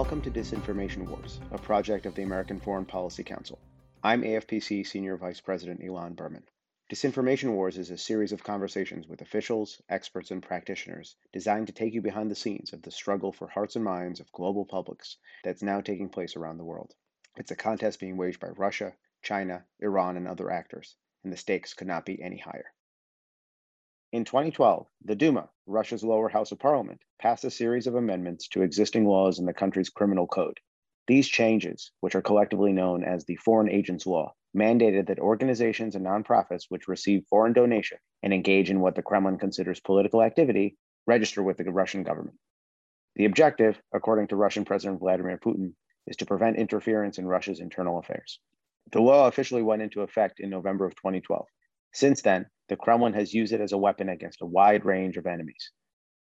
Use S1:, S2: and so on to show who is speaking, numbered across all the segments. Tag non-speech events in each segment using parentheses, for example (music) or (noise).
S1: Welcome to Disinformation Wars, a project of the American Foreign Policy Council. I'm AFPC Senior Vice President Ilan Berman. Disinformation Wars is a series of conversations with officials, experts, and practitioners designed to take you behind the scenes of the struggle for hearts and minds of global publics that's now taking place around the world. It's a contest being waged by Russia, China, Iran, and other actors, and the stakes could not be any higher. In 2012, the Duma, Russia's lower house of parliament, passed a series of amendments to existing laws in the country's criminal code. These changes, which are collectively known as the Foreign Agents Law, mandated that organizations and nonprofits which receive foreign donation and engage in what the Kremlin considers political activity register with the Russian government. The objective, according to Russian President Vladimir Putin, is to prevent interference in Russia's internal affairs. The law officially went into effect in November of 2012. Since then, the Kremlin has used it as a weapon against a wide range of enemies.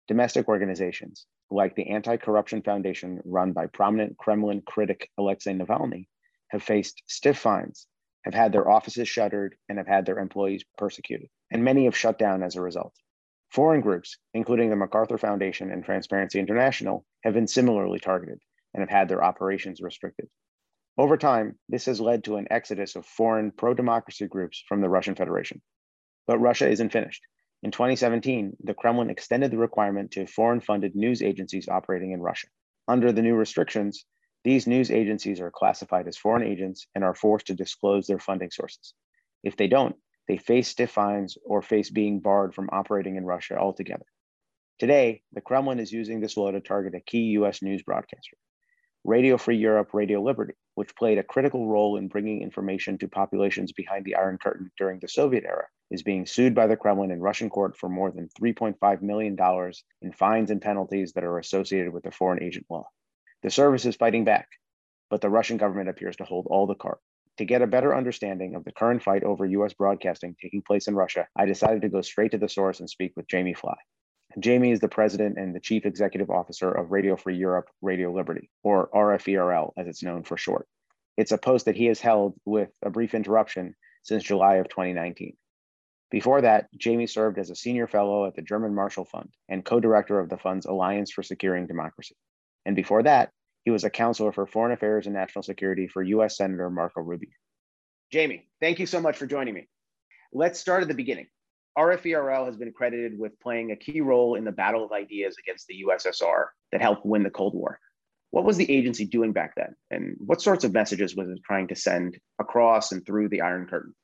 S1: Domestic organizations, like the Anti Corruption Foundation run by prominent Kremlin critic Alexei Navalny, have faced stiff fines, have had their offices shuttered, and have had their employees persecuted, and many have shut down as a result. Foreign groups, including the MacArthur Foundation and Transparency International, have been similarly targeted and have had their operations restricted. Over time, this has led to an exodus of foreign pro democracy groups from the Russian Federation. But Russia isn't finished. In 2017, the Kremlin extended the requirement to foreign funded news agencies operating in Russia. Under the new restrictions, these news agencies are classified as foreign agents and are forced to disclose their funding sources. If they don't, they face stiff fines or face being barred from operating in Russia altogether. Today, the Kremlin is using this law to target a key US news broadcaster. Radio Free Europe, Radio Liberty, which played a critical role in bringing information to populations behind the Iron Curtain during the Soviet era, is being sued by the Kremlin in Russian court for more than $3.5 million in fines and penalties that are associated with the foreign agent law. The service is fighting back, but the Russian government appears to hold all the cards. To get a better understanding of the current fight over US broadcasting taking place in Russia, I decided to go straight to the source and speak with Jamie Fly. Jamie is the president and the chief executive officer of Radio Free Europe, Radio Liberty, or RFERL as it's known for short. It's a post that he has held with a brief interruption since July of 2019. Before that, Jamie served as a senior fellow at the German Marshall Fund and co director of the fund's Alliance for Securing Democracy. And before that, he was a counselor for foreign affairs and national security for US Senator Marco Rubio. Jamie, thank you so much for joining me. Let's start at the beginning. RFERL has been credited with playing a key role in the battle of ideas against the USSR that helped win the Cold War. What was the agency doing back then? And what sorts of messages was it trying to send across and through the Iron Curtain?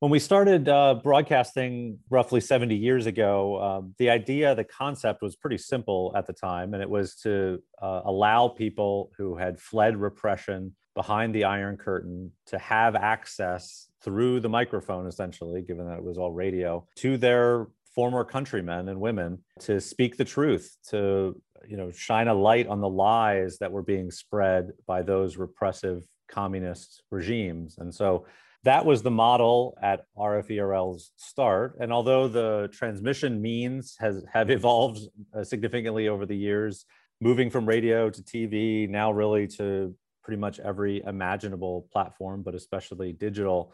S2: When we started uh, broadcasting roughly 70 years ago, um, the idea, the concept was pretty simple at the time, and it was to uh, allow people who had fled repression behind the Iron Curtain to have access through the microphone, essentially, given that it was all radio, to their former countrymen and women to speak the truth, to you know shine a light on the lies that were being spread by those repressive communist regimes. And so that was the model at RFERL's start. And although the transmission means has have evolved significantly over the years, moving from radio to TV, now really to pretty much every imaginable platform, but especially digital.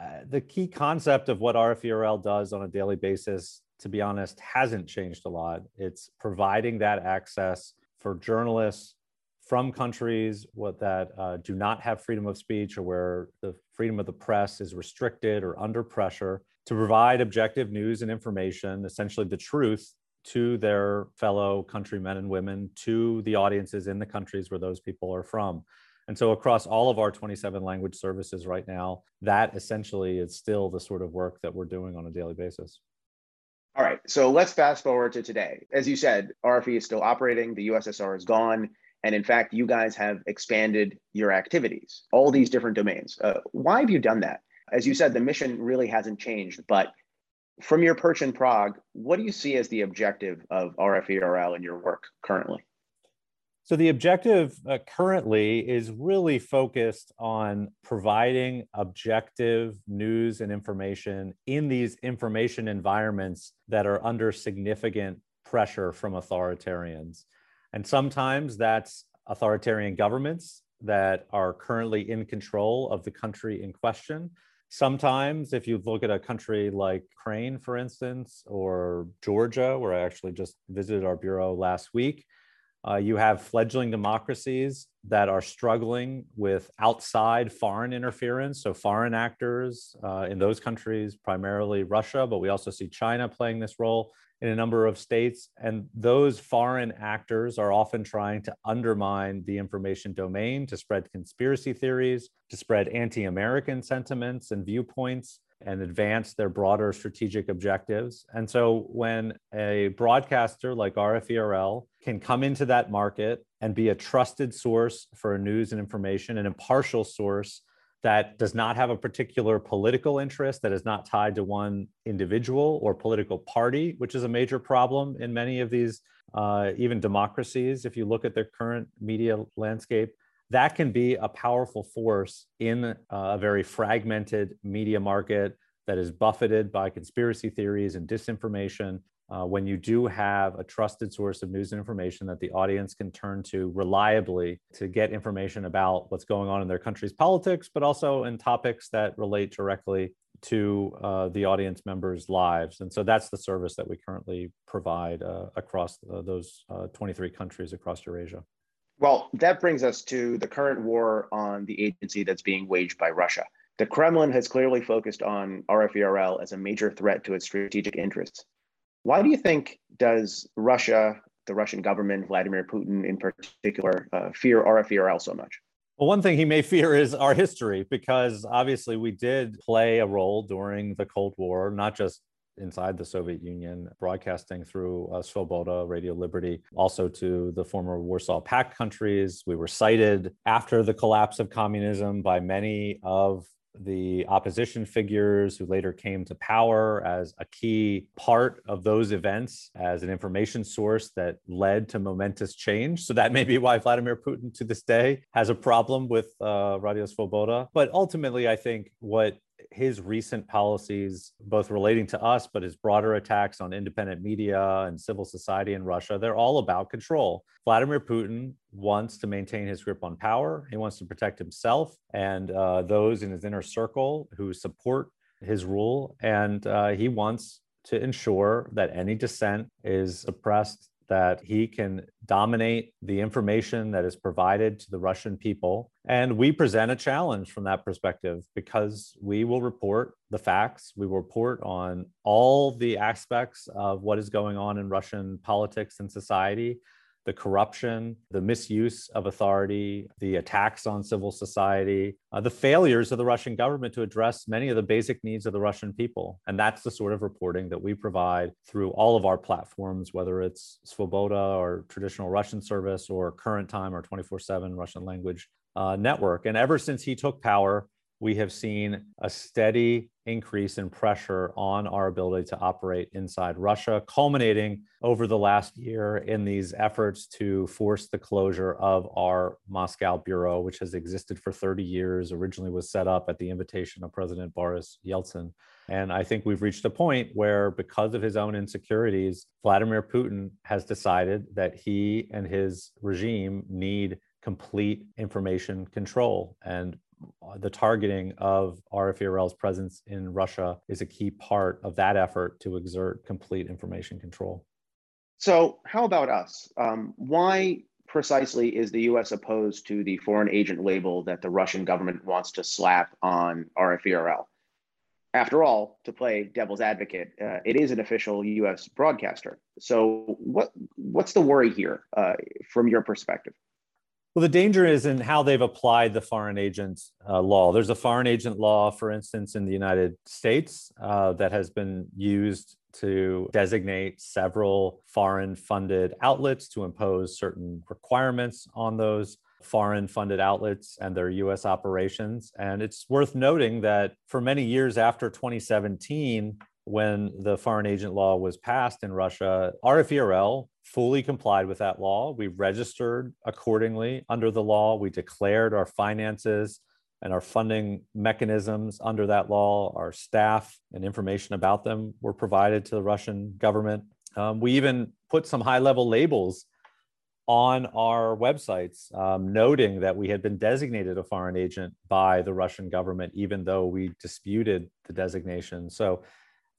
S2: Uh, the key concept of what RFERL does on a daily basis, to be honest, hasn't changed a lot. It's providing that access for journalists from countries what, that uh, do not have freedom of speech or where the freedom of the press is restricted or under pressure to provide objective news and information, essentially the truth, to their fellow countrymen and women, to the audiences in the countries where those people are from. And so, across all of our 27 language services right now, that essentially is still the sort of work that we're doing on a daily basis.
S1: All right. So, let's fast forward to today. As you said, RFE is still operating, the USSR is gone. And in fact, you guys have expanded your activities, all these different domains. Uh, why have you done that? As you said, the mission really hasn't changed, but from your perch in Prague, what do you see as the objective of RFERL in your work currently?
S2: So, the objective uh, currently is really focused on providing objective news and information in these information environments that are under significant pressure from authoritarians. And sometimes that's authoritarian governments that are currently in control of the country in question. Sometimes, if you look at a country like Ukraine, for instance, or Georgia, where I actually just visited our bureau last week, Uh, you have fledgling democracies that are struggling with outside foreign interference. So, foreign actors uh, in those countries, primarily Russia, but we also see China playing this role in a number of states. And those foreign actors are often trying to undermine the information domain to spread conspiracy theories, to spread anti American sentiments and viewpoints and advance their broader strategic objectives. And so when a broadcaster like RFERL can come into that market and be a trusted source for news and information, an impartial source that does not have a particular political interest, that is not tied to one individual or political party, which is a major problem in many of these, uh, even democracies, if you look at their current media landscape that can be a powerful force in a very fragmented media market that is buffeted by conspiracy theories and disinformation. Uh, when you do have a trusted source of news and information that the audience can turn to reliably to get information about what's going on in their country's politics, but also in topics that relate directly to uh, the audience members' lives. And so that's the service that we currently provide uh, across uh, those uh, 23 countries across Eurasia.
S1: Well, that brings us to the current war on the agency that's being waged by Russia. The Kremlin has clearly focused on RFERL as a major threat to its strategic interests. Why do you think does Russia, the Russian government, Vladimir Putin in particular, uh, fear RFERL so much?
S2: Well, one thing he may fear is our history, because obviously we did play a role during the Cold War, not just inside the Soviet Union, broadcasting through uh, Svoboda, Radio Liberty, also to the former Warsaw Pact countries. We were cited after the collapse of communism by many of the opposition figures who later came to power as a key part of those events as an information source that led to momentous change. So that may be why Vladimir Putin to this day has a problem with uh, Radio Svoboda. But ultimately, I think what his recent policies, both relating to us, but his broader attacks on independent media and civil society in Russia, they're all about control. Vladimir Putin wants to maintain his grip on power. He wants to protect himself and uh, those in his inner circle who support his rule. And uh, he wants to ensure that any dissent is suppressed that he can dominate the information that is provided to the Russian people. And we present a challenge from that perspective because we will report the facts. We will report on all the aspects of what is going on in Russian politics and society the corruption, the misuse of authority, the attacks on civil society, uh, the failures of the Russian government to address many of the basic needs of the Russian people. And that's the sort of reporting that we provide through all of our platforms, whether it's Svoboda or traditional Russian service or current time or 24 7 Russian language uh, network. And ever since he took power, we have seen a steady increase in pressure on our ability to operate inside Russia, culminating over the last year in these efforts to force the closure of our Moscow bureau, which has existed for 30 years, originally was set up at the invitation of President Boris Yeltsin. And I think we've reached a point where, because of his own insecurities, Vladimir Putin has decided that he and his regime need complete information control. And the targeting of RFERL's presence in Russia is a key part of that effort to exert complete information control.
S1: So, how about us? Um, why precisely is the US opposed to the foreign agent label that the Russian government wants to slap on RFERL? After all, to play devil's advocate, uh, it is an official US broadcaster. So, what, what's the worry here uh, from your perspective?
S2: Well, the danger is in how they've applied the foreign agent uh, law. There's a foreign agent law, for instance, in the United States uh, that has been used to designate several foreign funded outlets to impose certain requirements on those foreign funded outlets and their US operations. And it's worth noting that for many years after 2017, when the foreign agent law was passed in Russia, RFERL fully complied with that law. We registered accordingly under the law. We declared our finances and our funding mechanisms under that law. Our staff and information about them were provided to the Russian government. Um, we even put some high level labels on our websites, um, noting that we had been designated a foreign agent by the Russian government, even though we disputed the designation. So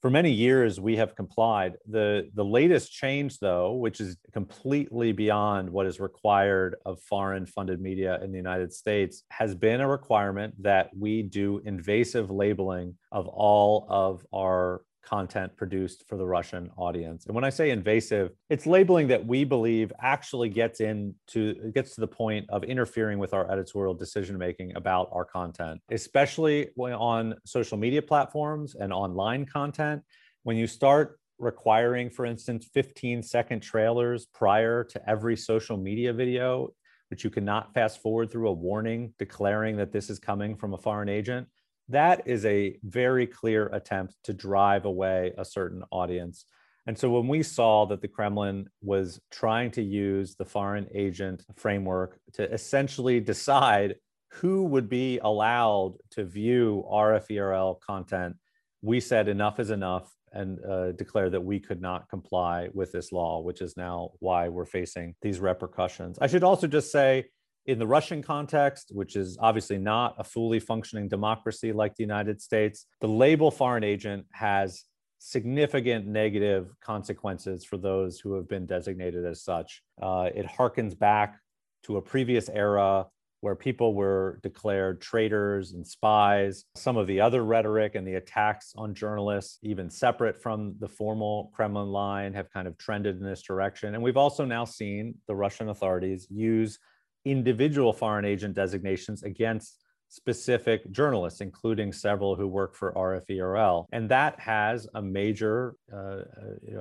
S2: For many years, we have complied. The, the latest change, though, which is completely beyond what is required of foreign funded media in the United States, has been a requirement that we do invasive labeling of all of our content produced for the Russian audience. And when I say invasive, it's labeling that we believe actually gets into gets to the point of interfering with our editorial decision making about our content, especially on social media platforms and online content. When you start requiring, for instance, 15 second trailers prior to every social media video, which you cannot fast forward through a warning declaring that this is coming from a foreign agent, that is a very clear attempt to drive away a certain audience. And so when we saw that the Kremlin was trying to use the foreign agent framework to essentially decide who would be allowed to view RFERL content, we said enough is enough and uh, declared that we could not comply with this law, which is now why we're facing these repercussions. I should also just say in the Russian context, which is obviously not a fully functioning democracy like the United States, the label foreign agent has significant negative consequences for those who have been designated as such. Uh, it harkens back to a previous era where people were declared traitors and spies. Some of the other rhetoric and the attacks on journalists, even separate from the formal Kremlin line, have kind of trended in this direction. And we've also now seen the Russian authorities use individual foreign agent designations against specific journalists, including several who work for RFERL. And that has a major uh,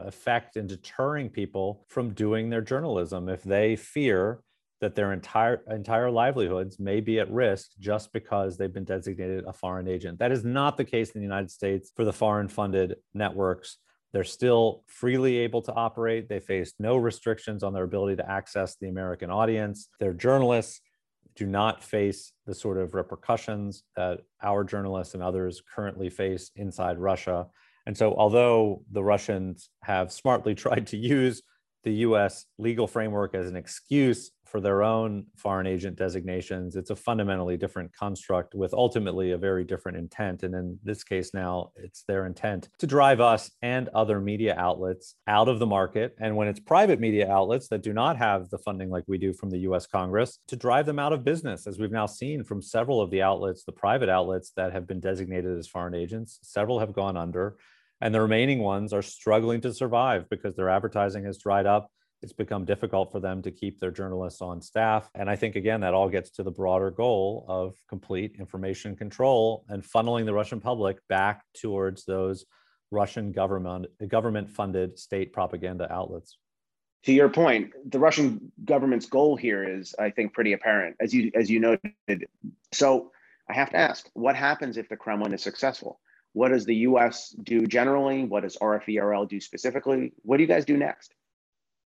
S2: effect in deterring people from doing their journalism if they fear that their entire entire livelihoods may be at risk just because they've been designated a foreign agent. That is not the case in the United States for the foreign funded networks they're still freely able to operate. They face no restrictions on their ability to access the American audience. Their journalists do not face the sort of repercussions that our journalists and others currently face inside Russia. And so, although the Russians have smartly (laughs) tried to use the US legal framework as an excuse for their own foreign agent designations. It's a fundamentally different construct with ultimately a very different intent. And in this case, now it's their intent to drive us and other media outlets out of the market. And when it's private media outlets that do not have the funding like we do from the US Congress, to drive them out of business, as we've now seen from several of the outlets, the private outlets that have been designated as foreign agents, several have gone under. And the remaining ones are struggling to survive because their advertising has dried up it's become difficult for them to keep their journalists on staff. And I think, again, that all gets to the broader goal of complete information control and funneling the Russian public back towards those Russian government government funded state propaganda outlets.
S1: To your point, the Russian government's goal here is, I think, pretty apparent, as you as you noted. So I have to ask, what happens if the Kremlin is successful? What does the U.S. do generally? What does RFERL do specifically? What do you guys do next?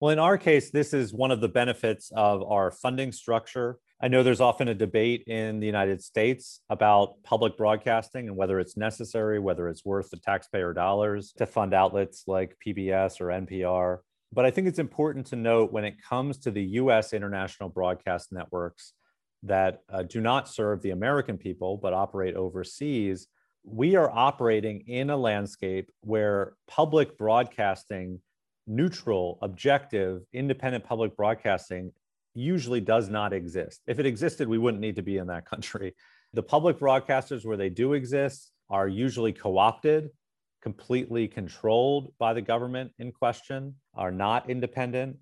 S2: Well, in our case, this is one of the benefits of our funding structure. I know there's often a debate in the United States about public broadcasting and whether it's necessary, whether it's worth the taxpayer dollars to fund outlets like PBS or NPR. But I think it's important to note when it comes to the US international broadcast networks that uh, do not serve the American people but operate overseas, we are operating in a landscape where public broadcasting neutral, objective, independent public broadcasting usually does not exist. If it existed, we wouldn't need to be in that country. (laughs) The public broadcasters where they do exist are usually co opted, completely controlled by the government in question, are not independent.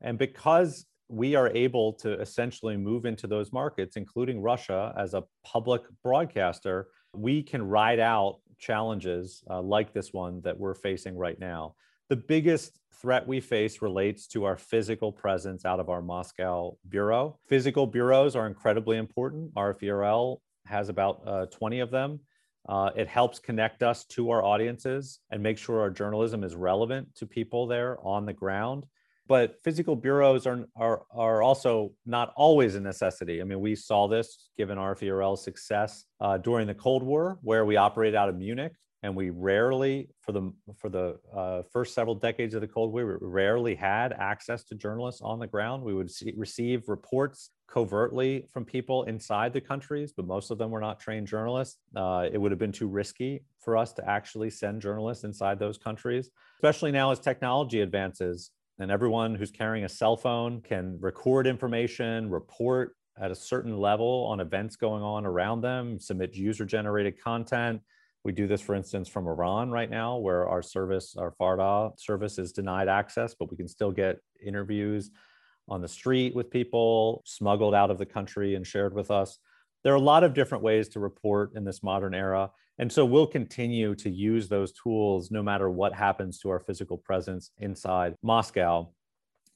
S2: And because we are able to essentially move into those markets, including Russia as a public broadcaster, we can ride out challenges uh, like this one that we're facing right now. The biggest threat we face relates to our physical presence out of our Moscow bureau. Physical bureaus are incredibly important. RFERL has about uh, 20 of them. Uh, it helps connect us to our audiences and make sure our journalism is relevant to people there on the ground. But physical bureaus are, are, are also not always a necessity. I mean, we saw this given RFERL's success uh, during the Cold War, where we operated out of Munich and we rarely for the for the uh, first several decades of the cold war we rarely had access to journalists on the ground. We would see, receive reports covertly from people inside the countries but most of them were not trained journalists. Uh, it would have been too risky for us to actually send journalists inside those countries especially now as technology advances and everyone who's carrying a cell phone can record information report at a certain level on events going on around them submit user generated content we do this, for instance, from Iran right now, where our service, our Farda service is denied access, but we can still get interviews on the street with people, smuggled out of the country and shared with us. There are a lot of different ways to report in this modern era. And so we'll continue to use those tools no matter what happens to our physical presence inside Moscow.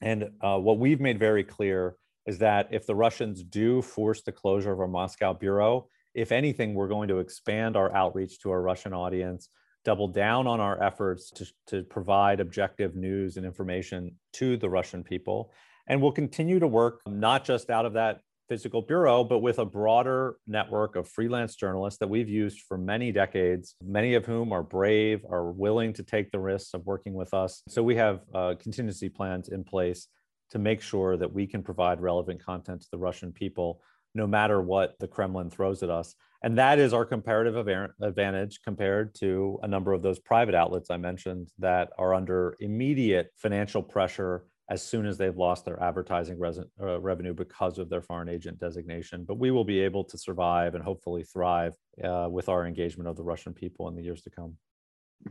S2: And uh, what we've made very clear is that if the Russians do force the closure of our Moscow bureau, if anything, we're going to expand our outreach to our Russian audience, double down on our efforts to, to provide objective news and information to the Russian people. And we'll continue to work not just out of that physical bureau, but with a broader network of freelance journalists that we've used for many decades, many of whom are brave, are willing to take the risks of working with us. So we have uh, contingency plans in place to make sure that we can provide relevant content to the Russian people no matter what the Kremlin throws at us. And that is our comparative advantage compared to a number of those private outlets I mentioned that are under immediate financial pressure as soon as they've lost their advertising uh, revenue because of their foreign agent designation. But we will be able to survive and hopefully thrive uh, with our engagement of the Russian people in the years to come.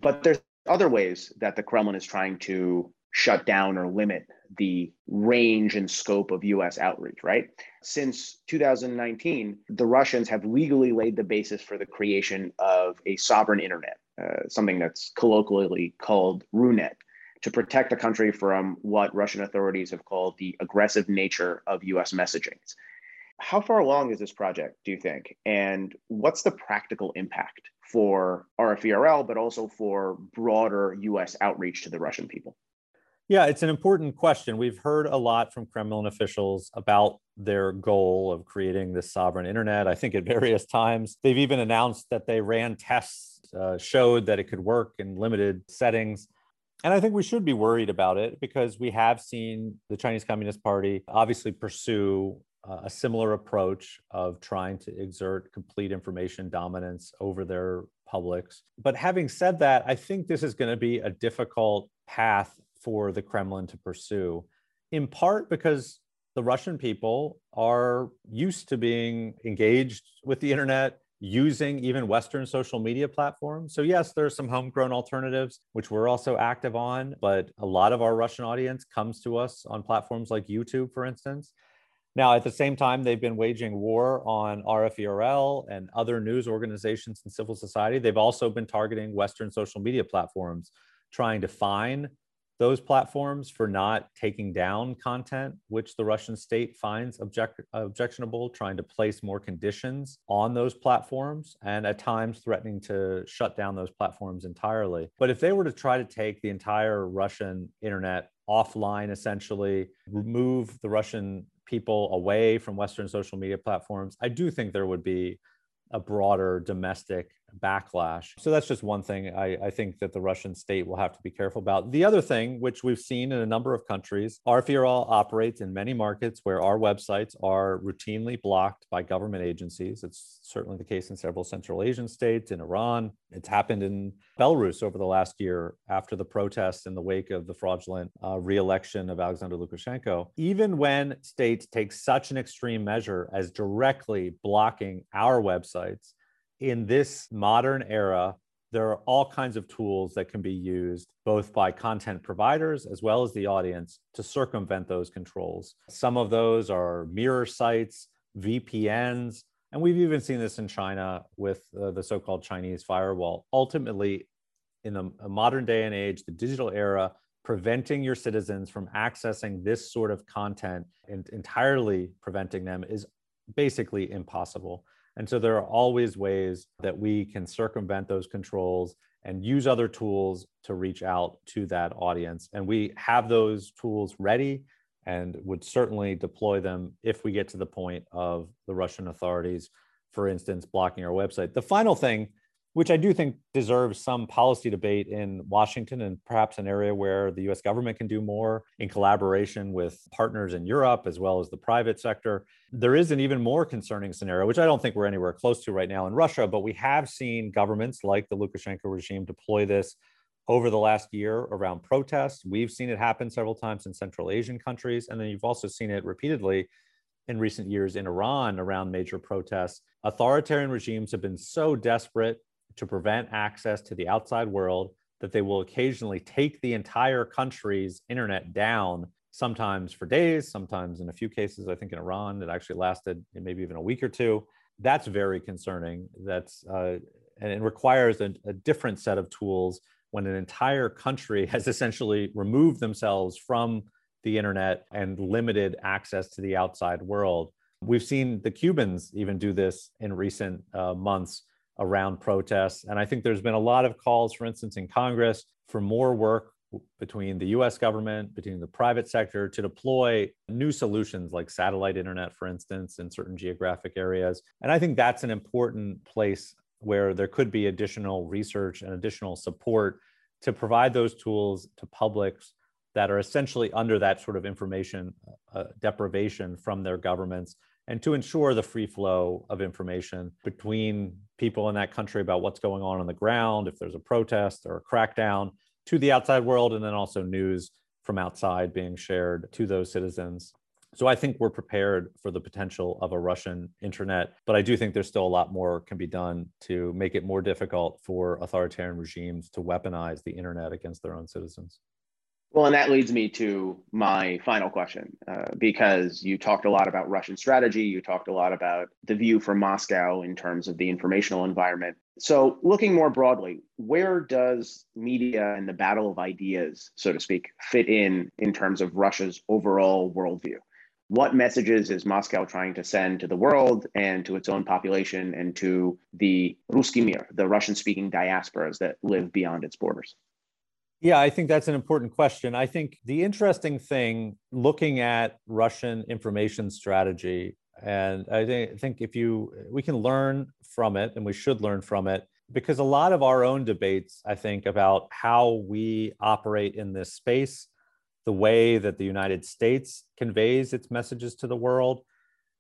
S1: But there's other ways that the Kremlin is trying to shut down or limit the range and scope of US outreach, right? Since 2019, the Russians have legally laid the basis for the creation of a sovereign internet, uh, something that's colloquially called RUNET, to protect the country from what Russian authorities have called the aggressive nature of US messaging. How far along is this project, do you think? And what's the practical impact for RFERL, but also for broader US outreach to the Russian people?
S2: Yeah, it's an important question. We've heard a lot from Kremlin officials about their goal of creating this sovereign internet. I think at (laughs) various times they've even announced that they ran tests, uh, showed that it could work in limited settings. And I think we should be worried about it because we have seen the Chinese Communist Party obviously pursue uh, a similar approach of trying to exert complete information dominance over their publics. But having said that, I think this is going to be a difficult path for the Kremlin to pursue, in part because the Russian people are used to being engaged with the internet, using even Western social media platforms. So, yes, there's some homegrown alternatives, which we're also active on, but a lot of our Russian audience comes to us on platforms like YouTube, for instance. Now, at the same time, they've been waging war on RFERL and other news organizations and civil society. They've also been targeting Western social media platforms, trying to fine those platforms for not taking down content which the Russian state finds object, objectionable, trying to place more conditions on those platforms, and at times threatening to shut down those platforms entirely. But if they were to try to take the entire Russian internet offline, essentially, remove the Russian people away from Western social media platforms, I do think there would be a broader domestic backlash. So that's just one thing I, I, think that the Russian state will have to be careful about. The other thing, which we've seen in a number of countries, RFERL operates in many markets where our websites are routinely blocked by government agencies. It's certainly the case in several Central Asian states, in Iran. It's happened in Belarus over the last year after the protests in the wake of the fraudulent uh, re-election of Alexander Lukashenko. Even when states take such an extreme measure as directly blocking our websites, in this modern era, there are all kinds of tools that can be used both by content providers as well as the audience to circumvent those controls. Some of those are mirror sites, VPNs, and we've even seen this in China with uh, the so called Chinese firewall. Ultimately, in the modern day and age, the digital era, preventing your citizens from accessing this sort of content and entirely preventing them is basically impossible. And so there are always ways that we can circumvent those controls and use other tools to reach out to that audience. And we have those tools ready and would certainly deploy them if we get to the point of the Russian authorities, for instance, blocking our website. The final thing which I do think deserves some policy debate in Washington and perhaps an area where the US government can do more in collaboration with partners in Europe as well as the private sector. There is an even more concerning scenario, which I don't think we're anywhere close to right now in Russia, but we have seen governments like the Lukashenko regime deploy this over the last year around protests. We've seen it happen several times in Central Asian countries. And then you've also seen it repeatedly in recent years in Iran around major protests. Authoritarian regimes have been so desperate to prevent access to the outside world that they will occasionally take the entire country's internet down, sometimes for days, sometimes in a few cases, I think in Iran, it actually lasted maybe even a week or two. That's very concerning. That's uh, and it requires a, a different set of tools when an entire country (laughs) has essentially removed themselves from the internet and limited access to the outside world. We've seen the Cubans even do this in recent uh, months around protests. And I think there's been a lot of calls, for instance, in Congress for more work between the US government, between the private sector to deploy new solutions like satellite internet, for instance, in certain geographic areas. And I think that's an important place where there could be additional research and additional support to provide those tools to publics that are essentially under that sort of information uh, deprivation from their governments and to ensure the free flow of information between people in that country about what's going on on the ground, if there's a protest or a crackdown, to the outside world, and then also news from outside being shared to those citizens. So I think we're prepared for the potential of a Russian internet, but I do think there's still a lot more can be done to make it more difficult for authoritarian regimes to weaponize the internet against their own citizens.
S1: Well, and that leads me to my final question, uh, because you talked a lot about Russian strategy. You talked a lot about the view from Moscow in terms of the informational environment. So, looking more broadly, where does media and the battle of ideas, so to speak, fit in in terms of Russia's overall worldview? What messages is Moscow trying to send to the world and to its own population and to the Ruski Mir, the Russian speaking diasporas that live beyond its borders?
S2: Yeah, I think that's an important question. I think the interesting thing looking at Russian information strategy, and I think, think if you, we can learn from it and we should learn from it because a lot of our own debates, I think, about how we operate in this space, the way that the United States conveys its messages to the world,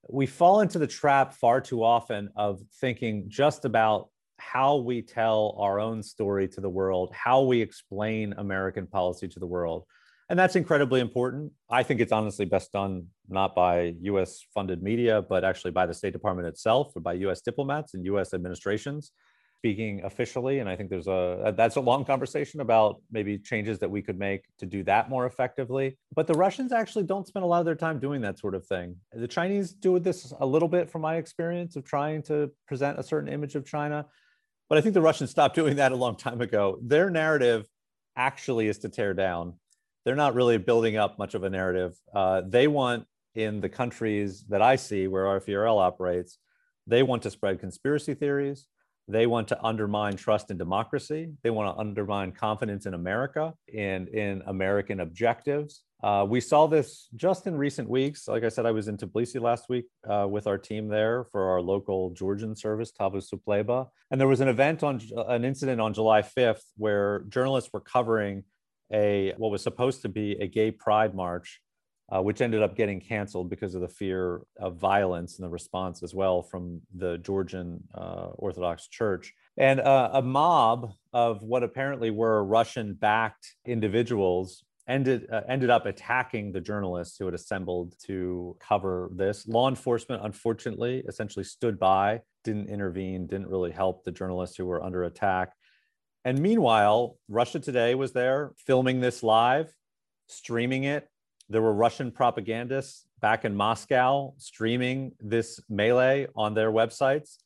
S2: we fall into the trap far too often of thinking just about how we tell our own story to the world, how we explain American policy to the world. And that's incredibly important. I think it's honestly best done not by US funded media, but actually by the State Department itself or by US diplomats and US administrations speaking officially. And I think there's a that's a long conversation about maybe changes that we could make to do that more effectively. But the Russians actually don't spend a lot of their time doing that sort of thing. The Chinese do this a little bit from my experience of trying to present a certain image of China. But I think the Russians stopped doing that a long time ago. Their narrative actually is to tear down. They're not really building up much of a narrative. Uh, they want, in the countries that I see where RFERL operates, they want to spread conspiracy theories. They want to undermine trust in democracy. They want to undermine confidence in America and in American objectives. Uh, we saw this just in recent weeks. Like I said, I was in Tbilisi last week uh, with our team there for our local Georgian service, Tavisupleba. And there was an event on an incident on July 5th where journalists were covering a what was supposed to be a gay pride march, uh, which ended up getting canceled because of the fear of violence and the response as well from the Georgian uh, Orthodox Church. And uh, a mob of what apparently were Russian backed individuals ended uh, ended up attacking the journalists who had assembled to cover this. Law enforcement, unfortunately, essentially stood by, didn't intervene, didn't really help the journalists who were under attack. And meanwhile, Russia Today was there filming this live, streaming it. There were Russian propagandists back in Moscow streaming this melee on their websites.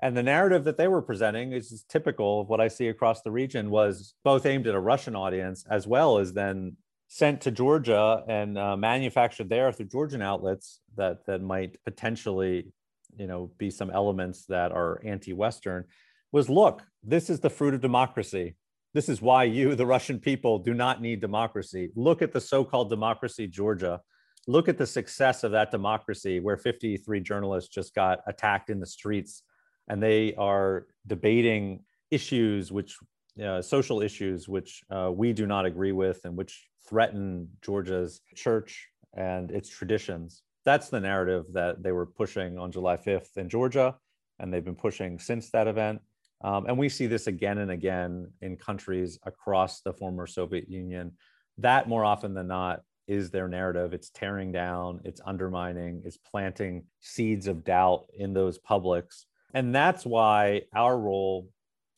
S2: And the narrative that they were presenting is typical of what I see across the region was both aimed at a Russian audience as well as then sent to Georgia and uh, manufactured there through Georgian outlets that that might potentially, you know, be some elements that are anti-Western. Was look, this is the fruit of democracy. This is why you, the Russian people, do not need democracy. Look at the so-called democracy, Georgia. Look at the success of that democracy, where 53 journalists just got attacked in the streets and they are debating issues which uh, social issues which uh, we do not agree with and which threaten Georgia's church and its traditions. That's the narrative that they were pushing on July 5th in Georgia, and they've been pushing since that event. Um, and we see this again and again in countries across the former Soviet Union. That more often than not is their narrative. It's tearing down, it's undermining, it's planting seeds of doubt in those publics. And that's why our role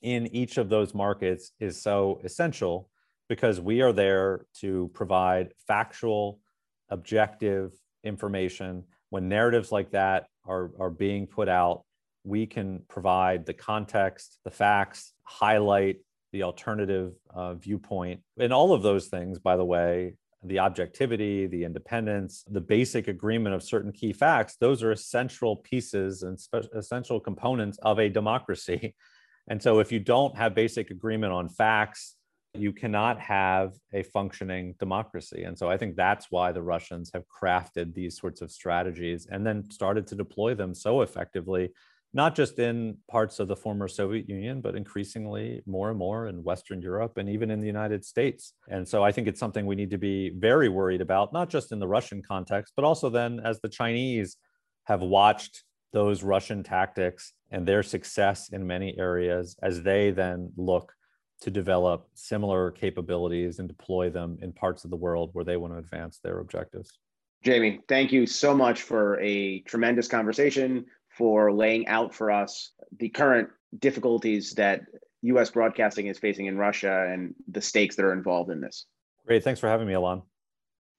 S2: in each of those markets is so essential because we are there to provide factual, objective information. When narratives like that are, are being put out, we can provide the context, the facts, highlight the alternative uh, viewpoint. And all of those things, by the way, the objectivity, the independence, the basic agreement of certain key facts, those are essential pieces and spe- essential components of a democracy. (laughs) And so if you don't have basic agreement on facts, you cannot have a functioning democracy. And so I think that's why the Russians have crafted these sorts of strategies and then started to deploy them so effectively, not just in parts of the former Soviet Union, but increasingly more and more in Western Europe and even in the United States. And so I think it's something we need to be very worried about, not just in the Russian context, but also then as the Chinese have watched those Russian tactics and their success in many areas as they then look to develop similar capabilities and deploy them in parts of the world where they want to advance their objectives.
S1: Jamie, thank you so much for a tremendous conversation, for laying out for us the current difficulties that US broadcasting is facing in Russia and the stakes that are involved in this.
S2: Great. Thanks for having me, Ilan.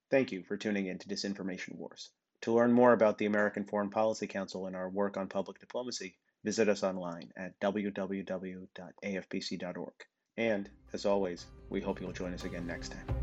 S1: Thank you for tuning in to Disinformation Wars. To learn more about the American Foreign Policy Council and our work on public diplomacy, visit us online at www.afpc.org. And, as always, we hope you'll join us again next time.